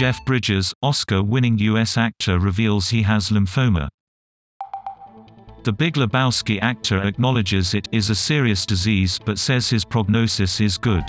Jeff Bridges, Oscar-winning U.S. actor reveals he has lymphoma. The Big Lebowski actor acknowledges it is a serious disease but says his prognosis is good.